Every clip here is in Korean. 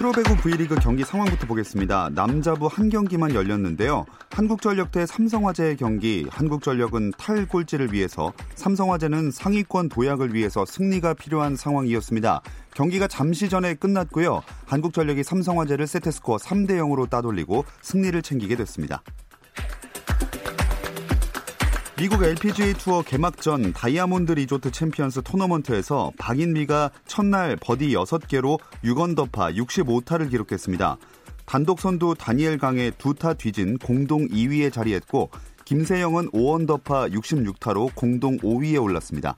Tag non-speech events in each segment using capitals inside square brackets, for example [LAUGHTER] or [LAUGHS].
프로배구 V리그 경기 상황부터 보겠습니다. 남자부 한 경기만 열렸는데요. 한국전력 대 삼성화재의 경기, 한국전력은 탈꼴찌를 위해서, 삼성화재는 상위권 도약을 위해서 승리가 필요한 상황이었습니다. 경기가 잠시 전에 끝났고요. 한국전력이 삼성화재를 세트스코어 3대 0으로 따돌리고 승리를 챙기게 됐습니다. 미국 LPGA 투어 개막전 다이아몬드 리조트 챔피언스 토너먼트에서 박인비가 첫날 버디 6개로 6언더파 65타를 기록했습니다. 단독 선두 다니엘 강의 두타 뒤진 공동 2위에 자리했고 김세영은 5언더파 66타로 공동 5위에 올랐습니다.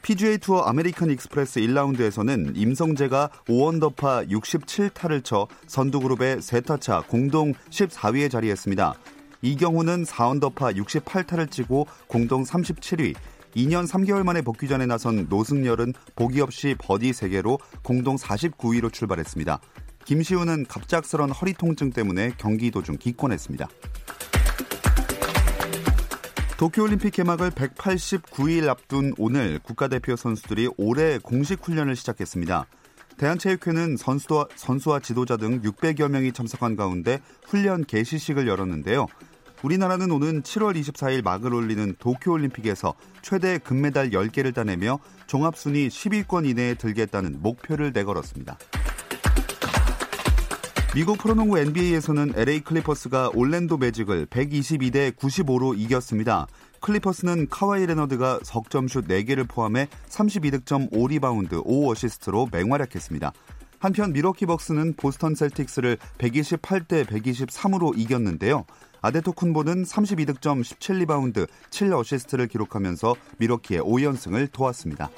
PGA 투어 아메리칸 익스프레스 1라운드에서는 임성재가 5언더파 67타를 쳐 선두 그룹의 3타차 공동 14위에 자리했습니다. 이경훈은 4언더파 68타를 치고 공동 37위. 2년 3개월 만에 복귀전에 나선 노승열은 보기 없이 버디 3개로 공동 49위로 출발했습니다. 김시우는 갑작스런 허리 통증 때문에 경기 도중 기권했습니다. 도쿄올림픽 개막을 189일 앞둔 오늘 국가대표 선수들이 올해 공식 훈련을 시작했습니다. 대한체육회는 선수와, 선수와 지도자 등 600여 명이 참석한 가운데 훈련 개시식을 열었는데요. 우리나라는 오는 7월 24일 막을 올리는 도쿄올림픽에서 최대 금메달 10개를 따내며 종합순위 10위권 이내에 들겠다는 목표를 내걸었습니다. 미국 프로농구 NBA에서는 LA 클리퍼스가 올랜도 매직을 122대 95로 이겼습니다. 클리퍼스는 카와이 레너드가 석점슛 4개를 포함해 32득점 5리바운드 5어시스트로 맹활약했습니다. 한편 밀워키 벅스는 보스턴 셀틱스를 128대 123으로 이겼는데요. 아데토쿤보는 32득점 17리바운드 7어시스트를 기록하면서 밀워키의 5연승을 도왔습니다.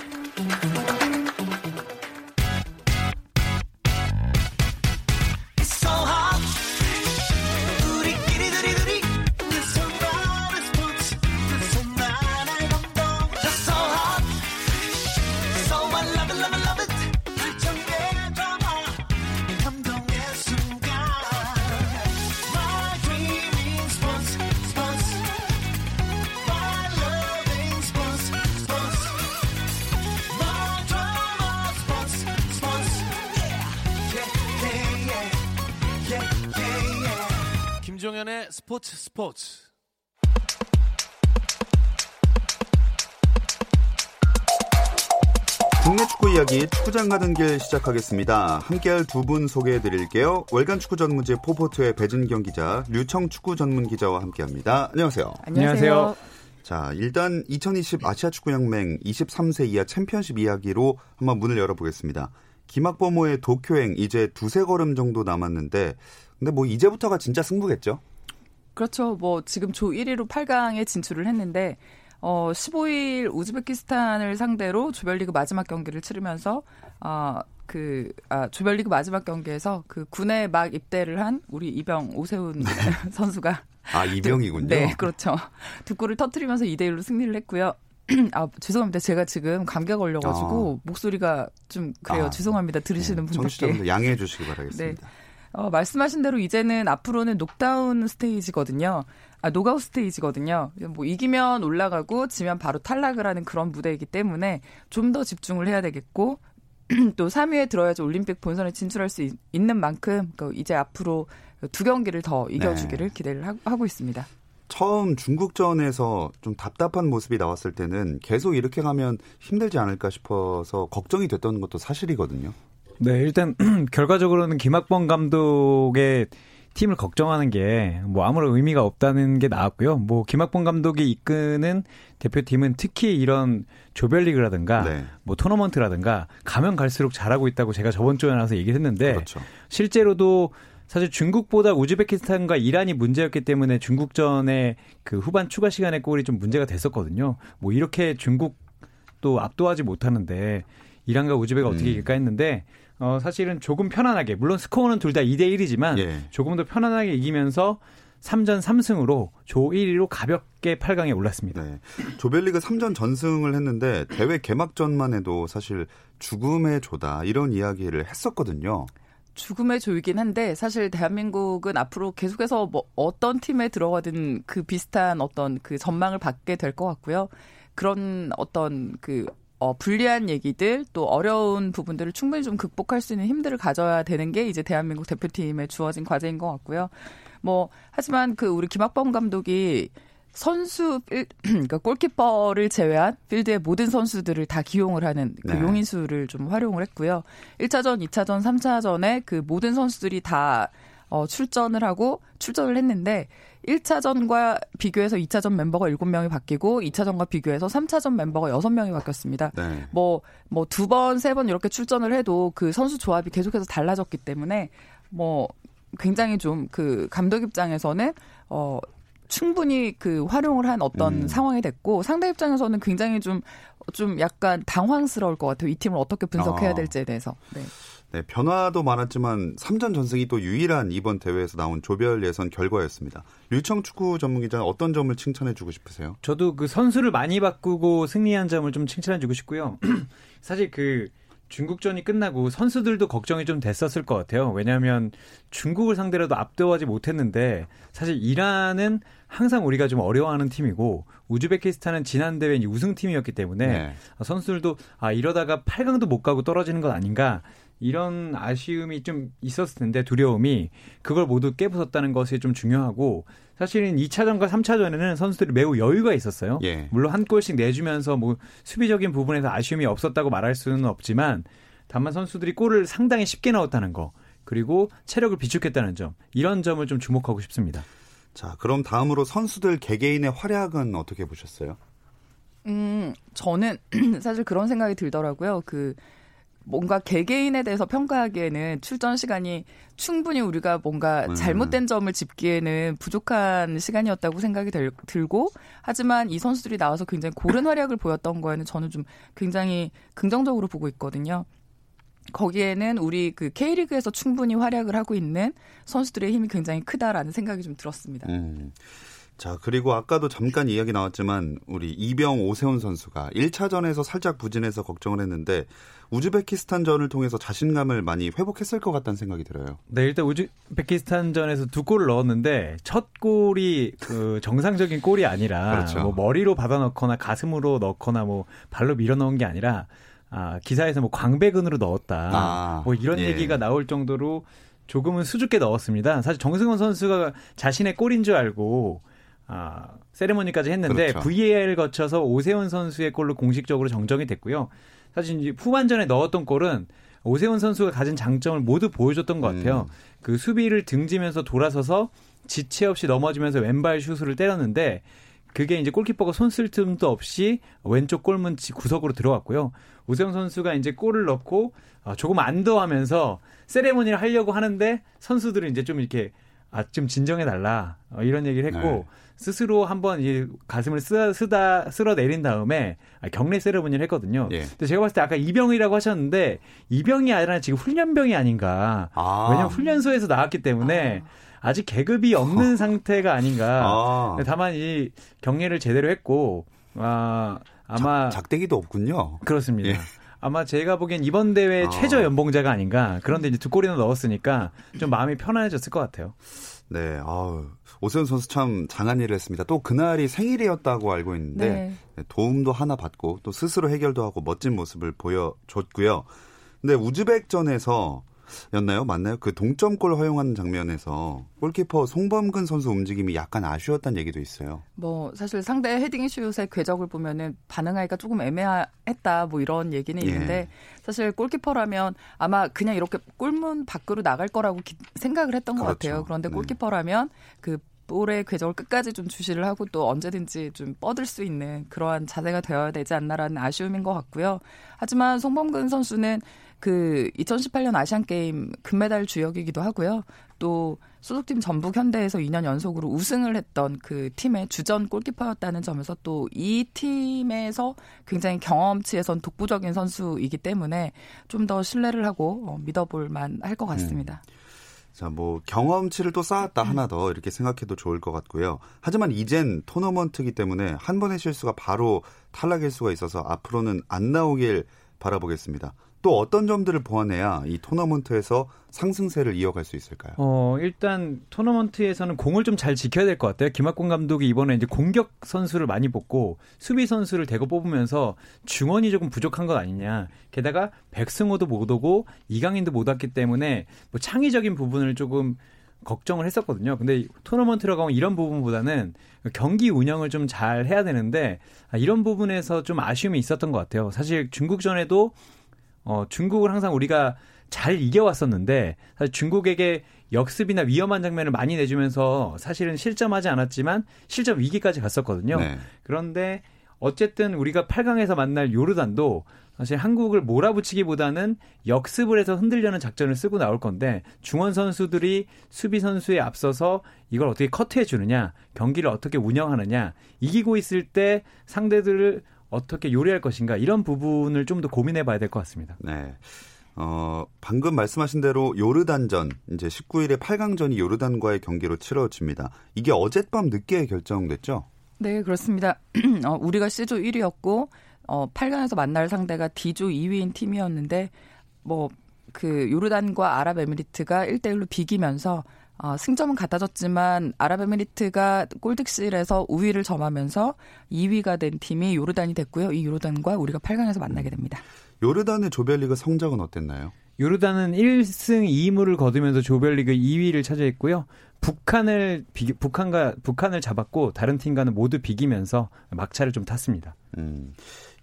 스포츠 스포츠. 국내 축구 이야기 축구장 가는 길 시작하겠습니다. 함께할 두 분 소개해 드릴게요. 월간 축구 전문지 포포트의 배진경 기자, 류청 축구 전문 기자와 함께합니다. 안녕하세요. 안녕하세요. 자, 일단 2020 아시아 축구 연맹 23세 이하 챔피언십 이야기로 한번 문을 열어보겠습니다. 김학범호의 도쿄행 이제 두세 걸음 정도 남았는데 근데 뭐 이제부터가 진짜 승부겠죠? 그렇죠. 뭐 지금 조 1위로 8강에 진출을 했는데 어 15일 우즈베키스탄을 상대로 조별리그 마지막 경기를 치르면서 어그 아, 조별리그 마지막 경기에서 그 군에 막 입대를 한 우리 이병 오세훈 [LAUGHS] 선수가 아 이병이군요. 네, 그렇죠. 두 골을 터트리면서 2대 1로 승리를 했고요. [CLEARS THROAT] 아, 죄송합니다. 제가 지금 감기가 걸려가지고 아. 목소리가 좀 그래요. 아. 죄송합니다. 들으시는 네, 분들께. 양해해 주시기 바라겠습니다. 네. 어, 말씀하신 대로 이제는 앞으로는 녹다운 스테이지거든요. 아, 녹아웃 스테이지거든요. 뭐 이기면 올라가고 지면 바로 탈락을 하는 그런 무대이기 때문에 좀 더 집중을 해야 되겠고 [CLEARS THROAT] 또 3위에 들어야지 올림픽 본선에 진출할 수 있, 는 만큼 그 이제 앞으로 두 경기를 더 이겨주기를 네. 기대를 하, 하고 있습니다. 처음 중국전에서 좀 답답한 모습이 나왔을 때는 계속 이렇게 가면 힘들지 않을까 싶어서 걱정이 됐던 것도 사실이거든요. 네, 일단 [CLEARS THROAT] 결과적으로는 김학범 감독의 팀을 걱정하는 게 뭐 아무런 의미가 없다는 게 나왔고요. 뭐 김학범 감독이 이끄는 대표팀은 특히 이런 조별리그라든가 네. 뭐 토너먼트라든가 가면 갈수록 잘하고 있다고 제가 저번 주에 나와서 얘기를 했는데 그렇죠. 실제로도 사실 중국보다 우즈베키스탄과 이란이 문제였기 때문에 중국전에 그 후반 추가 시간의 골이 좀 문제가 됐었거든요. 뭐 이렇게 중국 또 압도하지 못하는데 이란과 우즈베가 어떻게 음. 이길까 했는데 어 사실은 조금 편안하게 물론 스코어는 둘 다 2대 1이지만 예. 조금 더 편안하게 이기면서 3전 3승으로 조 1위로 가볍게 8강에 올랐습니다. 네. 조별리그 3전 전승을 했는데 대회 개막전만 해도 사실 죽음의 조다 이런 이야기를 했었거든요. 죽음의 조이긴 한데 사실 대한민국은 앞으로 계속해서 뭐 어떤 팀에 들어가든 그 비슷한 어떤 그 전망을 받게 될 것 같고요. 그런 어떤 그 어, 불리한 얘기들 또 어려운 부분들을 충분히 좀 극복할 수 있는 힘들을 가져야 되는 게 이제 대한민국 대표팀에 주어진 과제인 것 같고요. 뭐 하지만 그 우리 김학범 감독이 선수 필- [CLEARS THROAT] 그러니까 골키퍼를 제외한 필드의 모든 선수들을 다 기용을 하는 그 네. 용인수를 좀 활용을 했고요. 1차전, 2차전, 3차전에 그 모든 선수들이 다 어, 출전을 하고 출전을 했는데 1차전과 비교해서 2차전 멤버가 7명이 바뀌고 2차전과 비교해서 3차전 멤버가 6명이 바뀌었습니다. 네. 뭐, 뭐, 두 번, 세 번 이렇게 출전을 해도 그 선수 조합이 계속해서 달라졌기 때문에 뭐, 굉장히 좀 그 감독 입장에서는, 어, 충분히 그 활용을 한 어떤 음. 상황이 됐고 상대 입장에서는 굉장히 좀, 좀 약간 당황스러울 것 같아요. 이 팀을 어떻게 분석해야 아. 될지에 대해서. 네. 네, 변화도 많았지만 3전 전승이 또 유일한 이번 대회에서 나온 조별 예선 결과였습니다. 류청 축구 전문 기자 어떤 점을 칭찬해 주고 싶으세요? 저도 그 선수를 많이 바꾸고 승리한 점을 좀 칭찬해 주고 싶고요. [CLEARS THROAT] 사실 그 중국전이 끝나고 선수들도 걱정이 좀 됐었을 것 같아요. 왜냐하면 중국을 상대로도 압도하지 못했는데 사실 이란은 항상 우리가 좀 어려워하는 팀이고 우즈베키스탄은 지난 대회 우승팀이었기 때문에 네. 선수들도 아 이러다가 8강도 못 가고 떨어지는 것 아닌가 이런 아쉬움이 좀 있었을 텐데 두려움이 그걸 모두 깨부쉈다는 것이 좀 중요하고 사실은 2차전과 3차전에는 선수들이 매우 여유가 있었어요. 예. 물론 한 골씩 내주면서 뭐 수비적인 부분에서 아쉬움이 없었다고 말할 수는 없지만 다만 선수들이 골을 상당히 쉽게 넣었다는 거 그리고 체력을 비축했다는 점 이런 점을 좀 주목하고 싶습니다. 자, 그럼 다음으로 선수들 개개인의 활약은 어떻게 보셨어요? 음, 저는 [CLEARS THROAT] 사실 그런 생각이 들더라고요. 그 뭔가 개개인에 대해서 평가하기에는 출전 시간이 충분히 우리가 뭔가 음. 잘못된 점을 짚기에는 부족한 시간이었다고 생각이 들, 들고 하지만 이 선수들이 나와서 굉장히 고른 활약을 보였던 거에는 저는 좀 굉장히 긍정적으로 보고 있거든요. 거기에는 우리 그 K리그에서 충분히 활약을 하고 있는 선수들의 힘이 굉장히 크다라는 생각이 좀 들었습니다. 음. 자, 그리고 아까도 잠깐 이야기 나왔지만 우리 이병 오세훈 선수가 1차전에서 살짝 부진해서 걱정을 했는데 우즈베키스탄전을 통해서 자신감을 많이 회복했을 것 같다는 생각이 들어요. 네, 일단 우즈베키스탄전에서 두 골을 넣었는데 첫 골이 그 정상적인 골이 아니라 그렇죠. 뭐 머리로 받아 넣거나 가슴으로 넣거나 뭐 발로 밀어 넣은 게 아니라 아, 기사에서 뭐 광배근으로 넣었다. 아, 뭐 이런 예. 얘기가 나올 정도로 조금은 수줍게 넣었습니다. 사실 정승원 선수가 자신의 골인 줄 알고 아, 세레머니까지 했는데 그렇죠. VAR 거쳐서 오세훈 선수의 골로 공식적으로 정정이 됐고요. 사실 이제 후반전에 넣었던 골은 오세훈 선수가 가진 장점을 모두 보여줬던 것 같아요. 음. 그 수비를 등지면서 돌아서서 지체 없이 넘어지면서 왼발 슛을 때렸는데 그게 이제 골키퍼가 손 쓸 틈도 없이 왼쪽 골문 지- 구석으로 들어갔고요. 오세훈 선수가 이제 골을 넣고 아, 조금 안도하면서 세레모니를 하려고 하는데 선수들은 이제 좀 이렇게 아, 좀 진정해 달라. 어, 이런 얘기를 했고 네. 스스로 한번 이 가슴을 쓰, 쓰다 쓸어 내린 다음에 아, 경례 세레모니를 했거든요. 예. 근데 제가 봤을 때 아까 이병이라고 하셨는데 이병이 아니라 지금 훈련병이 아닌가. 아. 왜냐면 훈련소에서 나왔기 때문에 아. 직 계급이 없는 상태가 아닌가. 아. 다만 이 경례를 제대로 했고 아, 아마 작, 작대기도 없군요. 그렇습니다. 예. 아마 제가 보기엔 이번 대회 아. 최저 연봉자가 아닌가. 그런데 이제 두 골이나 넣었으니까 좀 마음이 편안해졌을 것 같아요. 네, 아우, 오세훈 선수 참 장한 일을 했습니다. 또 그날이 생일이었다고 알고 있는데 네. 네, 도움도 하나 받고 또 스스로 해결도 하고 멋진 모습을 보여줬고요. 근데 우즈벡전에서 였나요? 맞나요? 그 동점골 허용하는 장면에서 골키퍼 송범근 선수 움직임이 약간 아쉬웠다는 얘기도 있어요. 뭐 사실 상대 헤딩 슛의 궤적을 보면은 반응하기가 조금 애매했다 뭐 이런 얘기는 예. 있는데 사실 골키퍼라면 아마 그냥 이렇게 골문 밖으로 나갈 거라고 기- 생각을 했던 것 그렇죠. 같아요. 그런데 네. 골키퍼라면 그 볼의 궤적을 끝까지 좀 주시를 하고 또 언제든지 좀 뻗을 수 있는 그러한 자세가 되어야 되지 않나라는 아쉬움인 것 같고요. 하지만 송범근 선수는 그 2018년 아시안 게임 금메달 주역이기도 하고요. 또 소속팀 전북 현대에서 2년 연속으로 우승을 했던 그 팀의 주전 골키퍼였다는 점에서 또 이 팀에서 굉장히 경험치에선 독보적인 선수이기 때문에 좀 더 신뢰를 하고 어, 믿어볼 만할 것 같습니다. 음. 자, 뭐 경험치를 또 쌓았다 하나 더 이렇게 생각해도 좋을 것 같고요. 하지만 이젠 토너먼트기 때문에 한 번의 실수가 바로 탈락일 수가 있어서 앞으로는 안 나오길 바라보겠습니다. 또 어떤 점들을 보완해야 이 토너먼트에서 상승세를 이어갈 수 있을까요? 어, 일단 토너먼트에서는 공을 좀 잘 지켜야 될 것 같아요. 김학곤 감독이 이번에 이제 공격 선수를 많이 뽑고 수비 선수를 대거 뽑으면서 중원이 조금 부족한 것 아니냐. 게다가 백승호도 못 오고 이강인도 못 왔기 때문에 뭐 창의적인 부분을 조금 걱정을 했었거든요. 근데 토너먼트라고 하면 이런 부분보다는 경기 운영을 좀 잘 해야 되는데 아, 이런 부분에서 좀 아쉬움이 있었던 것 같아요. 사실 중국전에도 어, 중국을 항상 우리가 잘 이겨왔었는데 사실 중국에게 역습이나 위험한 장면을 많이 내주면서 사실은 실점하지 않았지만 실점 위기까지 갔었거든요. 네. 그런데 어쨌든 우리가 8강에서 만날 요르단도 사실 한국을 몰아붙이기보다는 역습을 해서 흔들려는 작전을 쓰고 나올 건데 중원 선수들이 수비 선수에 앞서서 이걸 어떻게 커트해 주느냐, 경기를 어떻게 운영하느냐, 이기고 있을 때 상대들을 어떻게 요리할 것인가 이런 부분을 좀 더 고민해 봐야 될 것 같습니다. 네. 어, 방금 말씀하신 대로 요르단전, 이제 19일에 8강전이 요르단과의 경기로 치러집니다. 이게 어젯밤 늦게 결정됐죠? 네, 그렇습니다. [CLEARS THROAT] 어, 우리가 C조 1위였고, 어, 8강에서 만날 상대가 D조 2위인 팀이었는데, 뭐, 그 요르단과 아랍에미리트가 1대1로 비기면서 어, 승점은 같아졌지만 아랍에미리트가 골득실에서 우위를 점하면서 2위가 된 팀이 요르단이 됐고요. 이 요르단과 우리가 8강에서 만나게 됩니다. 요르단의 조별리그 성적은 어땠나요? 요르단은 1승 2무를 거두면서 조별리그 2위를 차지했고요. 북한을 비, 북한과 북한을 잡았고 다른 팀과는 모두 비기면서 막차를 좀 탔습니다. 음,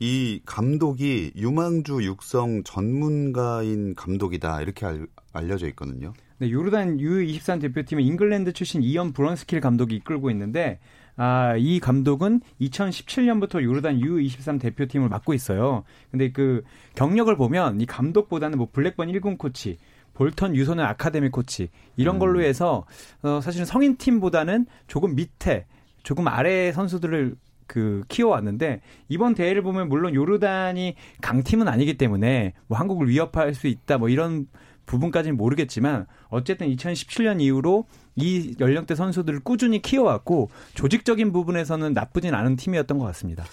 이 감독이 유망주 육성 전문가인 감독이다 이렇게 알, 알려져 있거든요. 네, 요르단 U23 대표팀은 잉글랜드 출신 이언 브런스킬 감독이 이끌고 있는데 아, 이 감독은 2017년부터 요르단 U23 대표팀을 맡고 있어요. 근데 그 경력을 보면 이 감독보다는 뭐 블랙번 1군 코치, 볼턴 유소년 아카데미 코치 이런 음. 걸로 해서 어, 사실은 성인 팀보다는 조금 밑에 조금 아래 선수들을 그 키워왔는데 이번 대회를 보면 물론 요르단이 강팀은 아니기 때문에 뭐 한국을 위협할 수 있다 뭐 이런 부분까지는 모르겠지만 어쨌든 2017년 이후로 이 연령대 선수들을 꾸준히 키워왔고 조직적인 부분에서는 나쁘진 않은 팀이었던 것 같습니다.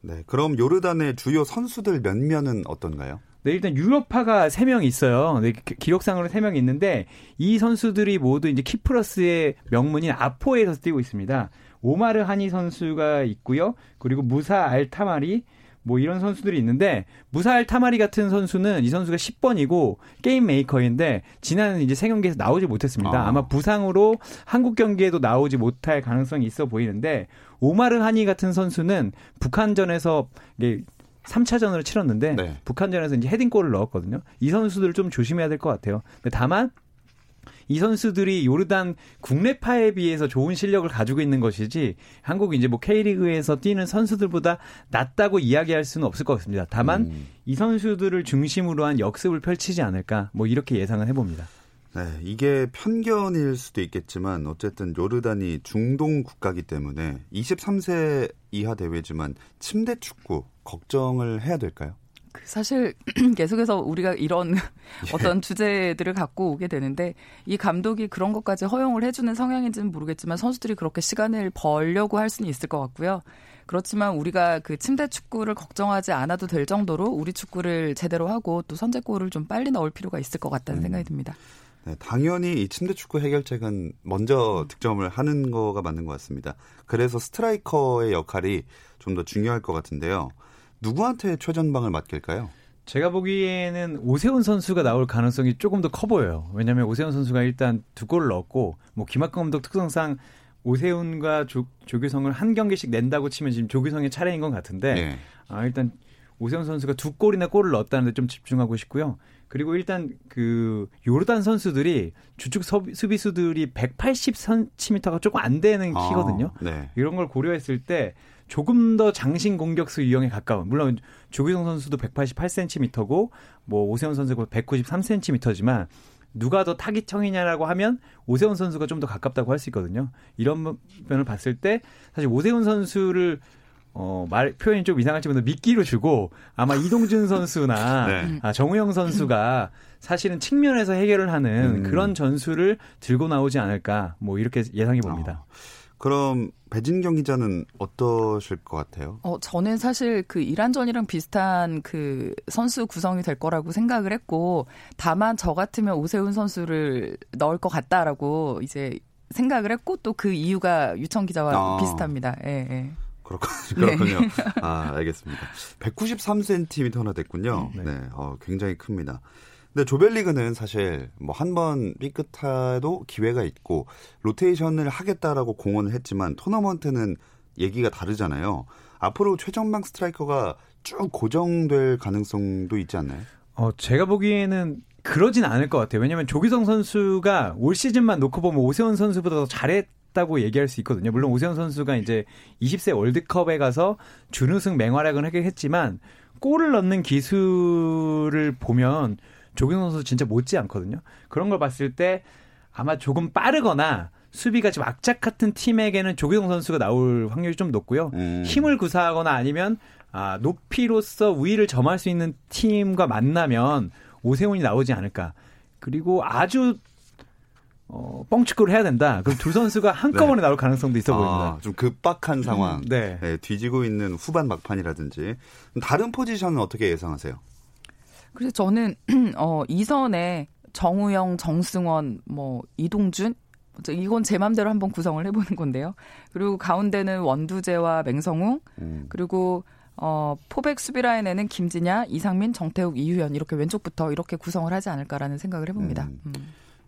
네, 그럼 요르단의 주요 선수들 몇몇은 어떤가요? 네, 일단 유럽파가 3명 있어요. 네, 기록상으로 3명 있는데 이 선수들이 모두 이제 키프러스의 명문인 아포에서 뛰고 있습니다. 오마르 하니 선수가 있고요. 그리고 무사 알타마리 뭐 이런 선수들이 있는데 무사알 타마리 같은 선수는 이 선수가 10번이고 게임 메이커인데 지난 이제 세 경기에서 나오지 못했습니다. 아. 마 부상으로 한국 경기에도 나오지 못할 가능성이 있어 보이는데 오마르 하니 같은 선수는 북한전에서 이게 3차전으로 치렀는데 네. 북한전에서 이제 헤딩골을 넣었거든요. 이 선수들을 좀 조심해야 될 것 같아요. 다만 이 선수들이 요르단 국내파에 비해서 좋은 실력을 가지고 있는 것이지 한국이 이제 뭐 K리그에서 뛰는 선수들보다 낫다고 이야기할 수는 없을 것 같습니다. 다만 음. 이 선수들을 중심으로 한 역습을 펼치지 않을까 뭐 이렇게 예상을 해봅니다. 네, 이게 편견일 수도 있겠지만 어쨌든 요르단이 중동 국가기 때문에 23세 이하 대회지만 침대 축구 걱정을 해야 될까요? 그 사실 [CLEARS THROAT] 계속해서 우리가 이런 [LAUGHS] 어떤 주제들을 갖고 오게 되는데 이 감독이 그런 것까지 허용을 해주는 성향인지는 모르겠지만 선수들이 그렇게 시간을 벌려고 할 수는 있을 것 같고요. 그렇지만 우리가 그 침대 축구를 걱정하지 않아도 될 정도로 우리 축구를 제대로 하고 또 선제골을 좀 빨리 넣을 필요가 있을 것 같다는 음. 생각이 듭니다. 네, 당연히 이 침대 축구 해결책은 먼저 득점을 하는 거가 맞는 것 같습니다. 그래서 스트라이커의 역할이 좀 더 중요할 것 같은데요. 누구한테 최전방을 맡길까요? 제가 보기에는 오세훈 선수가 나올 가능성이 조금 더 커 보여요. 왜냐하면 오세훈 선수가 일단 두 골을 넣었고 뭐 김학금 감독 특성상 오세훈과 조, 조규성을 한 경기씩 낸다고 치면 지금 조규성의 차례인 것 같은데 네. 아, 일단 오세훈 선수가 두 골이나 골을 넣었다는데 좀 집중하고 싶고요. 그리고 일단 그 요르단 선수들이 주축 수비수들이 180cm가 조금 안 되는 아, 키거든요. 네. 이런 걸 고려했을 때 조금 더 장신 공격수 유형에 가까운 물론 조기성 선수도 188cm고 뭐 오세훈 선수가 193cm지만 누가 더 타깃형이냐라고 하면 오세훈 선수가 좀 더 가깝다고 할 수 있거든요. 이런 면을 봤을 때 사실 오세훈 선수를 어, 말, 표현이 좀 이상할지 모르는데 미끼로 주고 아마 이동준 [LAUGHS] 선수나 네. 아, 정우영 선수가 사실은 측면에서 해결을 하는 음. 그런 전술을 들고 나오지 않을까 뭐 이렇게 예상해 봅니다. 어. 그럼 배진경 기자는 어떠실 것 같아요? 어, 저는 사실 그 이란전이랑 비슷한 그 선수 구성이 될 거라고 생각을 했고, 다만 저 같으면 오세훈 선수를 넣을 것 같다라고 이제 생각을 했고, 또 그 이유가 유청 기자와 아. 비슷합니다. 예, 예. 그렇군요. 네. 그렇군요. [LAUGHS] 아, 알겠습니다. 193cm나 됐군요. 네. 네. 어, 굉장히 큽니다. 근데 조별리그는 사실 뭐 한 번 삐끗해도 기회가 있고 로테이션을 하겠다라고 공언을 했지만 토너먼트는 얘기가 다르잖아요. 앞으로 최전방 스트라이커가 쭉 고정될 가능성도 있지 않나요? 어, 제가 보기에는 그러진 않을 것 같아요. 왜냐하면 조기성 선수가 올 시즌만 놓고 보면 오세훈 선수보다 더 잘했 다고 얘기할 수 있거든요. 물론 오세훈 선수가 이제 20세 월드컵에 가서 준우승 맹활약은 하긴 했지만 골을 넣는 기술을 보면 조기성 선수 진짜 못지 않거든요. 그런 걸 봤을 때 아마 조금 빠르거나 수비가 좀 악착 같은 팀에게는 조기성 선수가 나올 확률이 좀 높고요. 음. 힘을 구사하거나 아니면 아, 높이로서 우위를 점할 수 있는 팀과 만나면 오세훈이 나오지 않을까. 그리고 아주 어, 뻥축구를 해야 된다. 그럼 두 선수가 [LAUGHS] 한꺼번에 나올 가능성도 있어 보입니다. 아, 좀 급박한 상황. 네. 네, 뒤지고 있는 후반 막판이라든지 다른 포지션은 어떻게 예상하세요? 그래서 저는 [CLEARS THROAT] 어 이선에 정우영, 정승원, 뭐 이동준 저 이건 제 맘대로 한번 구성을 해보는 건데요. 그리고 가운데는 원두재와 맹성웅 음. 그리고 어 포백 수비 라인에는 김진야, 이상민, 정태욱, 이유현 이렇게 왼쪽부터 이렇게 구성을 하지 않을까라는 생각을 해봅니다. 음. 음.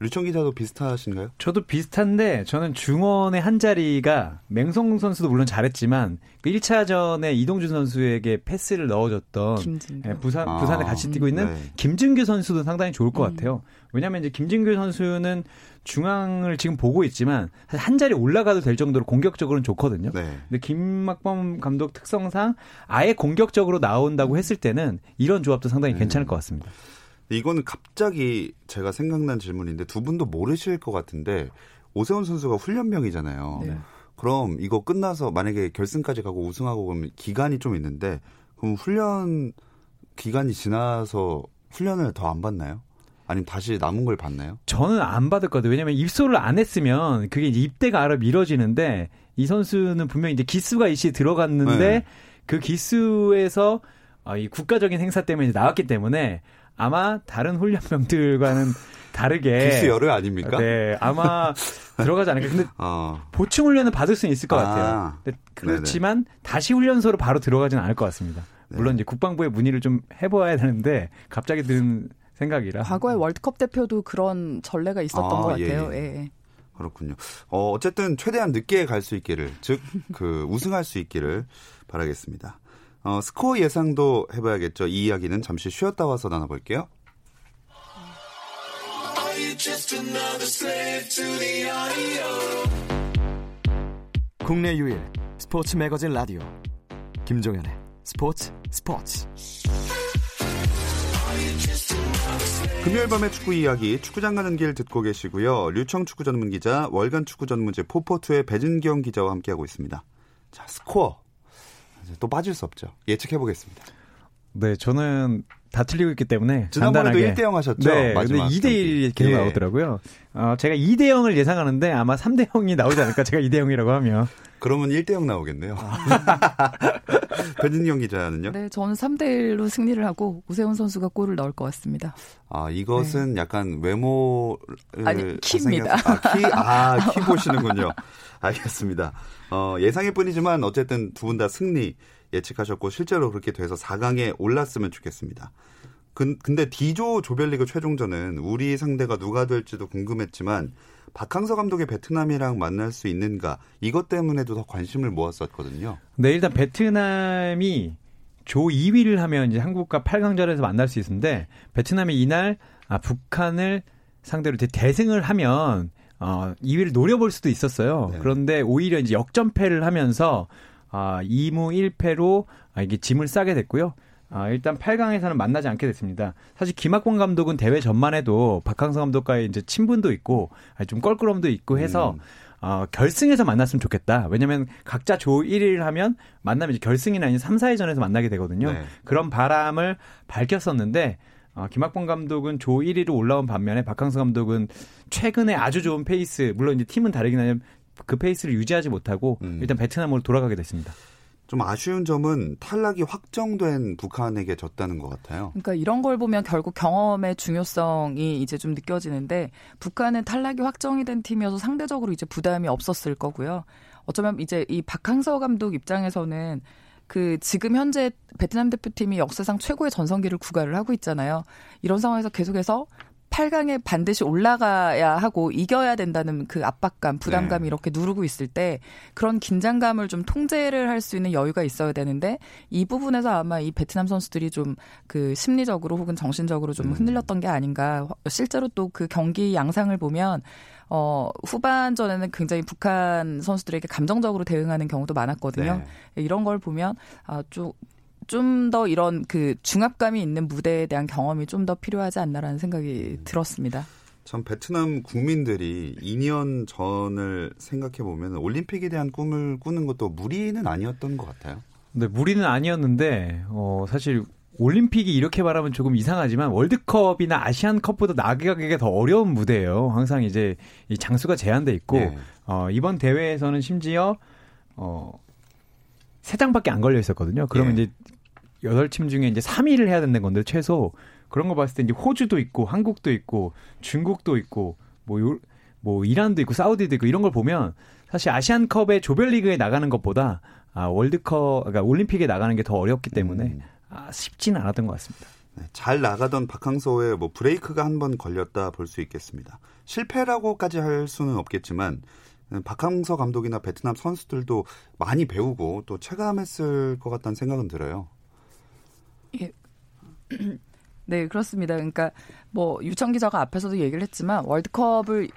류청 기자도 비슷하신가요? 저도 비슷한데 저는 중원의 한 자리가 맹성 선수도 물론 잘했지만 그 1차전에 이동준 선수에게 패스를 넣어줬던 김진규. 예, 부산 아, 부산에 같이 뛰고 있는 네. 김준규 선수도 상당히 좋을 것 음. 같아요. 왜냐하면 이제 김준규 선수는 중앙을 지금 보고 있지만 한 자리 올라가도 될 정도로 공격적으로는 좋거든요. 네. 근데 김막범 감독 특성상 아예 공격적으로 나온다고 했을 때는 이런 조합도 상당히 음. 괜찮을 것 같습니다. 이거는 갑자기 제가 생각난 질문인데 두 분도 모르실 것 같은데 오세훈 선수가 훈련병이잖아요. 네. 그럼 이거 끝나서 만약에 결승까지 가고 우승하고 그러면 기간이 좀 있는데 그럼 훈련 기간이 지나서 훈련을 더 안 받나요? 아니면 다시 남은 걸 받나요? 저는 안 받을 거예요. 왜냐면 입소를 안 했으면 그게 이제 입대가 알아 미뤄지는데 이 선수는 분명히 이제 기수가 이시 들어갔는데 네. 그 기수에서 어, 이 국가적인 행사 때문에 나왔기 때문에 아마 다른 훈련병들과는 [LAUGHS] 다르게 기수 열흘 아닙니까? 네, 아마 들어가지 않을까. 근데 [LAUGHS] 어. 보충 훈련을 받을 수는 있을 것 아, 같아요. 근데 그렇지만 다시 훈련소로 바로 들어가지는 않을 것 같습니다. 네. 물론 이제 국방부에 문의를 좀 해봐야 되는데 갑자기 드는 생각이라. 과거에 월드컵 대표도 그런 전례가 있었던 아, 것 예, 같아요. 예. 예. 그렇군요. 어, 어쨌든 최대한 늦게 갈 수 있기를, 즉, 그, 우승할 수 있기를 바라겠습니다. 어, 스코어 예상도 해봐야겠죠. 이 이야기는 잠시 쉬었다 와서 나눠볼게요. 국내 유일 스포츠 매거진 라디오 김종현의 스포츠 스포츠 금요일 밤의 축구 이야기, 축구장 가는 길 듣고 계시고요. 류청 축구 전문 기자, 월간 축구 전문지 포포투의 배진경 기자와 함께하고 있습니다. 자, 스코어. 또 빠질 수 없죠. 예측해 보겠습니다. 네, 저는 다 틀리고 있기 때문에 지난번에도 간단하게. 1대0 하셨죠? 네, 마지막 근데 2대 1이 경기. 계속 예. 나오더라고요. 어, 제가 2대 0을 예상하는데 아마 3대 0이 나오지 않을까? 제가 2대 0이라고 하면. 그러면 1대0 나오겠네요. [LAUGHS] [LAUGHS] 배진경 기자는요? 네, 저는 3대 1로 승리를 하고 우세훈 선수가 골을 넣을 것 같습니다. 아, 이것은 약간 외모를. 네. 아니, 키입니다. 생각- 아, 키, 아, [LAUGHS] 키 보시는군요. 알겠습니다. 어, 예상일 뿐이지만 어쨌든 두 분 다 승리 예측하셨고 실제로 그렇게 돼서 4강에 올랐으면 좋겠습니다. 근, 근데 D조 조별리그 최종전은 우리 상대가 누가 될지도 궁금했지만 박항서 감독의 베트남이랑 만날 수 있는가 이것 때문에도 더 관심을 모았었거든요. 네, 일단 베트남이 조 2위를 하면 이제 한국과 8강전에서 만날 수 있는데 베트남이 이날 아, 북한을 상대로 대승을 하면 어, 2위를 노려볼 수도 있었어요. 네. 그런데 오히려 이제 역전패를 하면서 아, 2무 1패로 아, 이게 짐을 싸게 됐고요. 아, 일단 8강에서는 만나지 않게 됐습니다. 사실 김학범 감독은 대회 전만 해도 박항서 감독과의 이제 친분도 있고 좀 껄끄럼도 있고 해서 음. 어, 결승에서 만났으면 좋겠다. 왜냐면 각자 조 1위를 하면 만나면 이제 결승이나 아닌 3, 4회전에서 만나게 되거든요. 네. 그런 바람을 밝혔었는데 어, 김학범 감독은 조 1위로 올라온 반면에 박항서 감독은 최근에 아주 좋은 페이스, 물론 이제 팀은 다르긴 하지만 그 페이스를 유지하지 못하고 음. 일단 베트남으로 돌아가게 됐습니다. 좀 아쉬운 점은 탈락이 확정된 북한에게 졌다는 것 같아요. 그러니까 이런 걸 보면 결국 경험의 중요성이 이제 좀 느껴지는데 북한은 탈락이 확정이 된 팀이어서 상대적으로 이제 부담이 없었을 거고요. 어쩌면 이제 이 박항서 감독 입장에서는 그 지금 현재 베트남 대표팀이 역사상 최고의 전성기를 구가를 하고 있잖아요. 이런 상황에서 계속해서 8강에 반드시 올라가야 하고 이겨야 된다는 그 압박감, 부담감이 네. 이렇게 누르고 있을 때 그런 긴장감을 좀 통제를 할 수 있는 여유가 있어야 되는데 이 부분에서 아마 이 베트남 선수들이 좀 그 심리적으로 혹은 정신적으로 좀 음. 흔들렸던 게 아닌가. 실제로 또 그 경기 양상을 보면 어, 후반전에는 굉장히 북한 선수들에게 감정적으로 대응하는 경우도 많았거든요. 네. 이런 걸 보면 아, 좀 좀 더 이런 그 중압감이 있는 무대에 대한 경험이 좀 더 필요하지 않나라는 생각이 음. 들었습니다. 참 베트남 국민들이 2년 전을 생각해 보면 올림픽에 대한 꿈을 꾸는 것도 무리는 아니었던 것 같아요. 네, 무리는 아니었는데 어 사실 올림픽이 이렇게 말하면 조금 이상하지만 월드컵이나 아시안컵보다 나가기가 더 어려운 무대예요. 항상 이제 이 장수가 제한돼 있고 네. 어 이번 대회에서는 심지어 어세 장밖에 안 걸려 있었거든요. 그러면 네. 이제 여덟 팀 중에 이제 3위를 해야 되는 건데 최소 그런 거 봤을 때 이제 호주도 있고 한국도 있고 중국도 있고 뭐, 요, 뭐 이란도 있고 사우디도 있고 이런 걸 보면 사실 아시안컵의 조별리그에 나가는 것보다 아, 월드컵 그러니까 올림픽에 나가는 게 더 어렵기 때문에 음. 아, 쉽지는 않았던 것 같습니다. 네, 잘 나가던 박항서의 뭐 브레이크가 한 번 걸렸다 볼 수 있겠습니다. 실패라고까지 할 수는 없겠지만 박항서 감독이나 베트남 선수들도 많이 배우고 또 체감했을 것 같다는 생각은 들어요. 예. [CLEARS THROAT] 네, 그렇습니다. 그러니까 뭐 유청 기자가 앞에서도 얘기를 했지만 월드컵을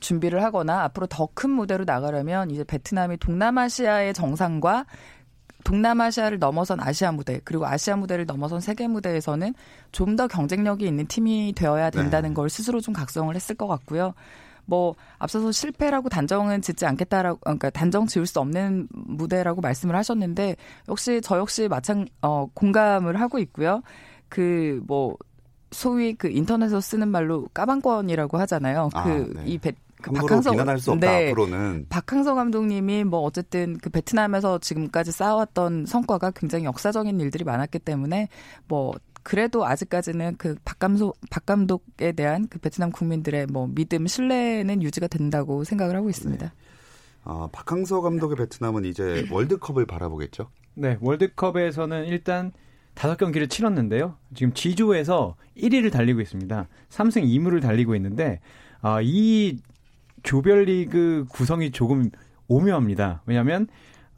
준비를 하거나 앞으로 더 큰 무대로 나가려면 이제 베트남이 동남아시아의 정상과 동남아시아를 넘어선 아시아 무대 그리고 아시아 무대를 넘어선 세계 무대에서는 좀 더 경쟁력이 있는 팀이 되어야 된다는 네. 걸 스스로 좀 각성을 했을 것 같고요. 뭐 앞서서 실패라고 단정은 짓지 않겠다라고 그러니까 단정 지을 수 없는 무대라고 말씀을 하셨는데 역시 저 역시 마찬 어 공감을 하고 있고요. 그뭐 소위 그 인터넷에서 쓰는 말로 까방권이라고 하잖아요. 그이 아, 네. 그 박항서 비난할 수 없다 네, 앞으로는 박항서 감독님이 뭐 어쨌든 그 베트남에서 지금까지 쌓아왔던 성과가 굉장히 역사적인 일들이 많았기 때문에 뭐 그래도 아직까지는 그 박감소 박 감독에 대한 그 베트남 국민들의 뭐 믿음, 신뢰는 유지가 된다고 생각을 하고 있습니다. 네. 아, 박항서 감독의 베트남은 이제 월드컵을 바라보겠죠? 네, 월드컵에서는 일단 다섯 경기를 치렀는데요. 지금 G조에서 1위를 달리고 있습니다. 3승 2무를 달리고 있는데 아, 이 조별리그 구성이 조금 오묘합니다. 왜냐하면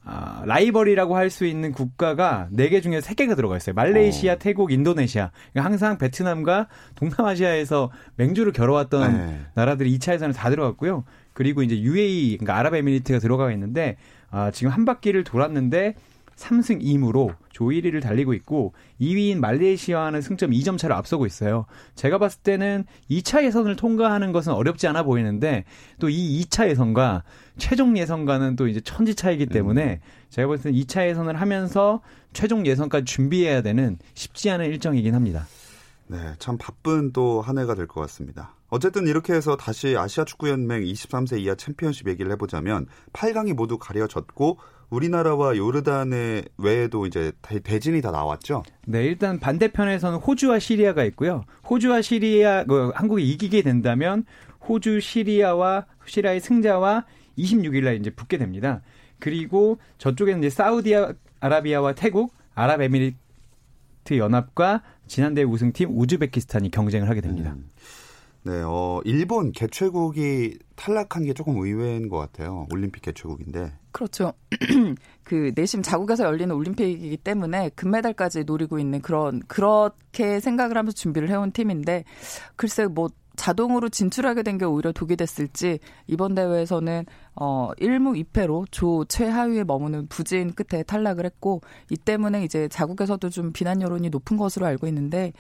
아, 라이벌이라고 할 수 있는 국가가 4개 중에 3개가 들어가 있어요. 말레이시아, 어. 태국, 인도네시아. 그러니까 항상 베트남과 동남아시아에서 맹주를 겨뤄왔던 네. 나라들이 2차 예선을 다 들어갔고요. 그리고 이제 UAE, 그러니까 아랍에미리트가 들어가 있는데 아, 지금 한 바퀴를 돌았는데 3승 2무로 조 1위를 달리고 있고 2위인 말레이시아와는 승점 2점 차로 앞서고 있어요. 제가 봤을 때는 2차 예선을 통과하는 것은 어렵지 않아 보이는데 또 이 2차 예선과 최종 예선과는 또 이제 천지 차이기 때문에 음. 제가 봤을 때는 2차 예선을 하면서 최종 예선까지 준비해야 되는 쉽지 않은 일정이긴 합니다. 네, 참 바쁜 또 한 해가 될 것 같습니다. 어쨌든 이렇게 해서 다시 아시아 축구연맹 23세 이하 챔피언십 얘기를 해보자면 8강이 모두 가려졌고 우리나라와 요르단의 외에도 이제 대진이 다 나왔죠. 네, 일단 반대편에서는 호주와 시리아가 있고요. 호주와 시리아 그 한국이 이기게 된다면 호주, 시리아와 시리아의 승자와 26일 날 이제 붙게 됩니다. 그리고 저쪽에는 이제 사우디아라비아와 태국, 아랍에미리트 연합과 지난대 우승팀 우즈베키스탄이 경쟁을 하게 됩니다. 음. 네, 어, 일본 개최국이 탈락한 게 조금 의외인 것 같아요. 올림픽 개최국인데. 그렇죠. [CLEARS THROAT] 그 내심 자국에서 열리는 올림픽이기 때문에 금메달까지 노리고 있는 그런 그렇게 생각을 하면서 준비를 해온 팀인데 글쎄 뭐 자동으로 진출하게 된 게 오히려 독이 됐을지 이번 대회에서는 어 1무 2패로 조 최하위에 머무는 부진 끝에 탈락을 했고 이 때문에 이제 자국에서도 좀 비난 여론이 높은 것으로 알고 있는데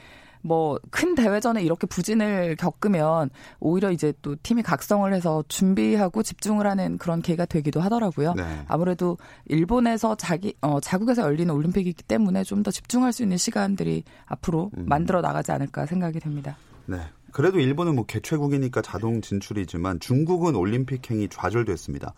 뭐 큰 대회전에 이렇게 부진을 겪으면 오히려 이제 또 팀이 각성을 해서 준비하고 집중을 하는 그런 계기가 되기도 하더라고요. 네. 아무래도 일본에서 자기 어 자국에서 열리는 올림픽이기 때문에 좀 더 집중할 수 있는 시간들이 앞으로 음. 만들어 나가지 않을까 생각이 됩니다. 네. 그래도 일본은 뭐 개최국이니까 자동 진출이지만 중국은 올림픽 행이 좌절됐습니다.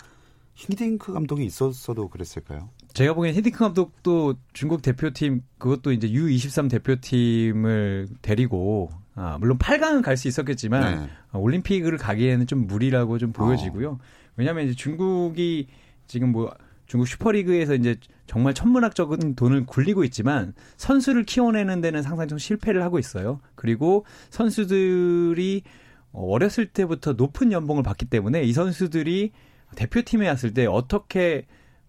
히딩크 감독이 있었어도 그랬을까요? 제가 보기엔 히딩크 감독도 중국 대표팀 그것도 이제 U23 대표팀을 데리고 아, 물론 8강은 갈 수 있었겠지만 네. 아, 올림픽을 가기에는 좀 무리라고 좀 보여지고요. 어. 왜냐하면 이제 중국이 지금 뭐 중국 슈퍼리그에서 이제 정말 천문학적인 돈을 굴리고 있지만 선수를 키워내는 데는 상당히 좀 실패를 하고 있어요. 그리고 선수들이 어렸을 때부터 높은 연봉을 받기 때문에 이 선수들이 대표팀에 왔을 때 어떻게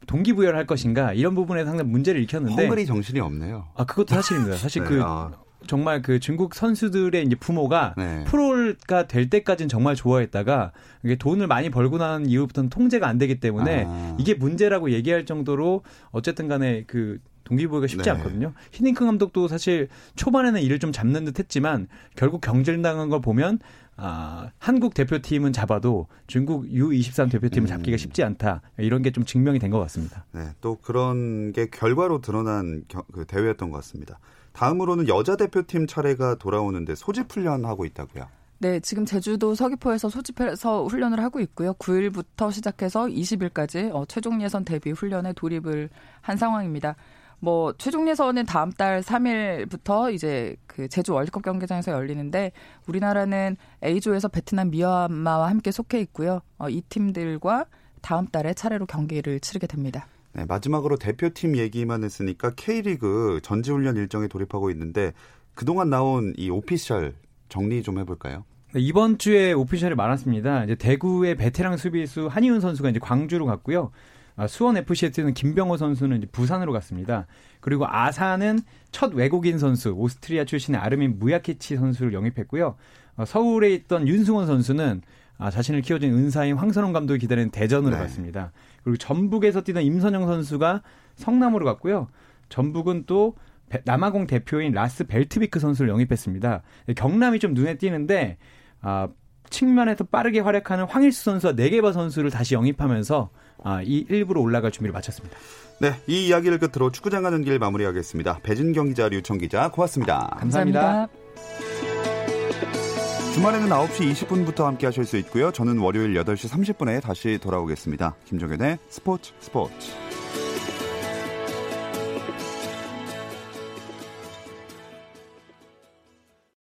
동기부여를 할 것인가 이런 부분에 상당히 문제를 일으켰는데 헝그리 정신이 없네요. 아 그것도 사실입니다. 사실 [LAUGHS] 네, 그 아. 정말 그 중국 선수들의 이제 부모가 네. 프로가 될 때까지는 정말 좋아했다가 이게 돈을 많이 벌고 난 이후부터는 통제가 안 되기 때문에 아. 이게 문제라고 얘기할 정도로 어쨌든 간에 그 동기부여가 쉽지 네. 않거든요. 히닝크 감독도 사실 초반에는 일을 좀 잡는 듯 했지만 결국 경질당한 걸 보면 아, 한국 대표팀은 잡아도 중국 U23 대표팀을 음. 잡기가 쉽지 않다. 이런 게 좀 증명이 된 것 같습니다. 네, 또 그런 게 결과로 드러난 겨, 그 대회였던 것 같습니다. 다음으로는 여자 대표팀 차례가 돌아오는데 소집 훈련하고 있다고요. 네, 지금 제주도 서귀포에서 소집해서 훈련을 하고 있고요. 9일부터 시작해서 20일까지 어, 최종 예선 대비 훈련에 돌입을 한 상황입니다. 뭐 최종 예선은 다음 달 3일부터 이제 그 제주 월드컵 경기장에서 열리는데 우리나라는 A조에서 베트남 미얀마와 함께 속해 있고요. 어, 이 팀들과 다음 달에 차례로 경기를 치르게 됩니다. 네, 마지막으로 대표팀 얘기만 했으니까 K리그 전지훈련 일정에 돌입하고 있는데 그동안 나온 이 오피셜 정리 좀 해볼까요? 네, 이번 주에 오피셜이 많았습니다. 이제 대구의 베테랑 수비수 한희훈 선수가 이제 광주로 갔고요. 아, 수원 FC에 뛰는 김병오 선수는 부산으로 갔습니다. 그리고 아산은 첫 외국인 선수 오스트리아 출신의 아르민 무야키치 선수를 영입했고요. 어, 서울에 있던 윤승원 선수는 아, 자신을 키워준 은사인 황선홍 감독이 기다리는 대전으로 네. 갔습니다. 그리고 전북에서 뛰던 임선영 선수가 성남으로 갔고요. 전북은 또 남아공 대표인 라스 벨트비크 선수를 영입했습니다. 경남이 좀 눈에 띄는데 아, 측면에서 빠르게 활약하는 황일수 선수와 네개바 선수를 다시 영입하면서 아, 이 일부로 올라갈 준비를 마쳤습니다. 네, 이 이야기를 끝으로 축구장 가는 길 마무리하겠습니다. 배진경 기자, 류청 기자, 고맙습니다. 감사합니다. 감사합니다. 주말에는 9시 20분부터 함께 하실 수 있고요. 저는 월요일 8시 30분에 다시 돌아오겠습니다. 김종현의 스포츠 스포츠.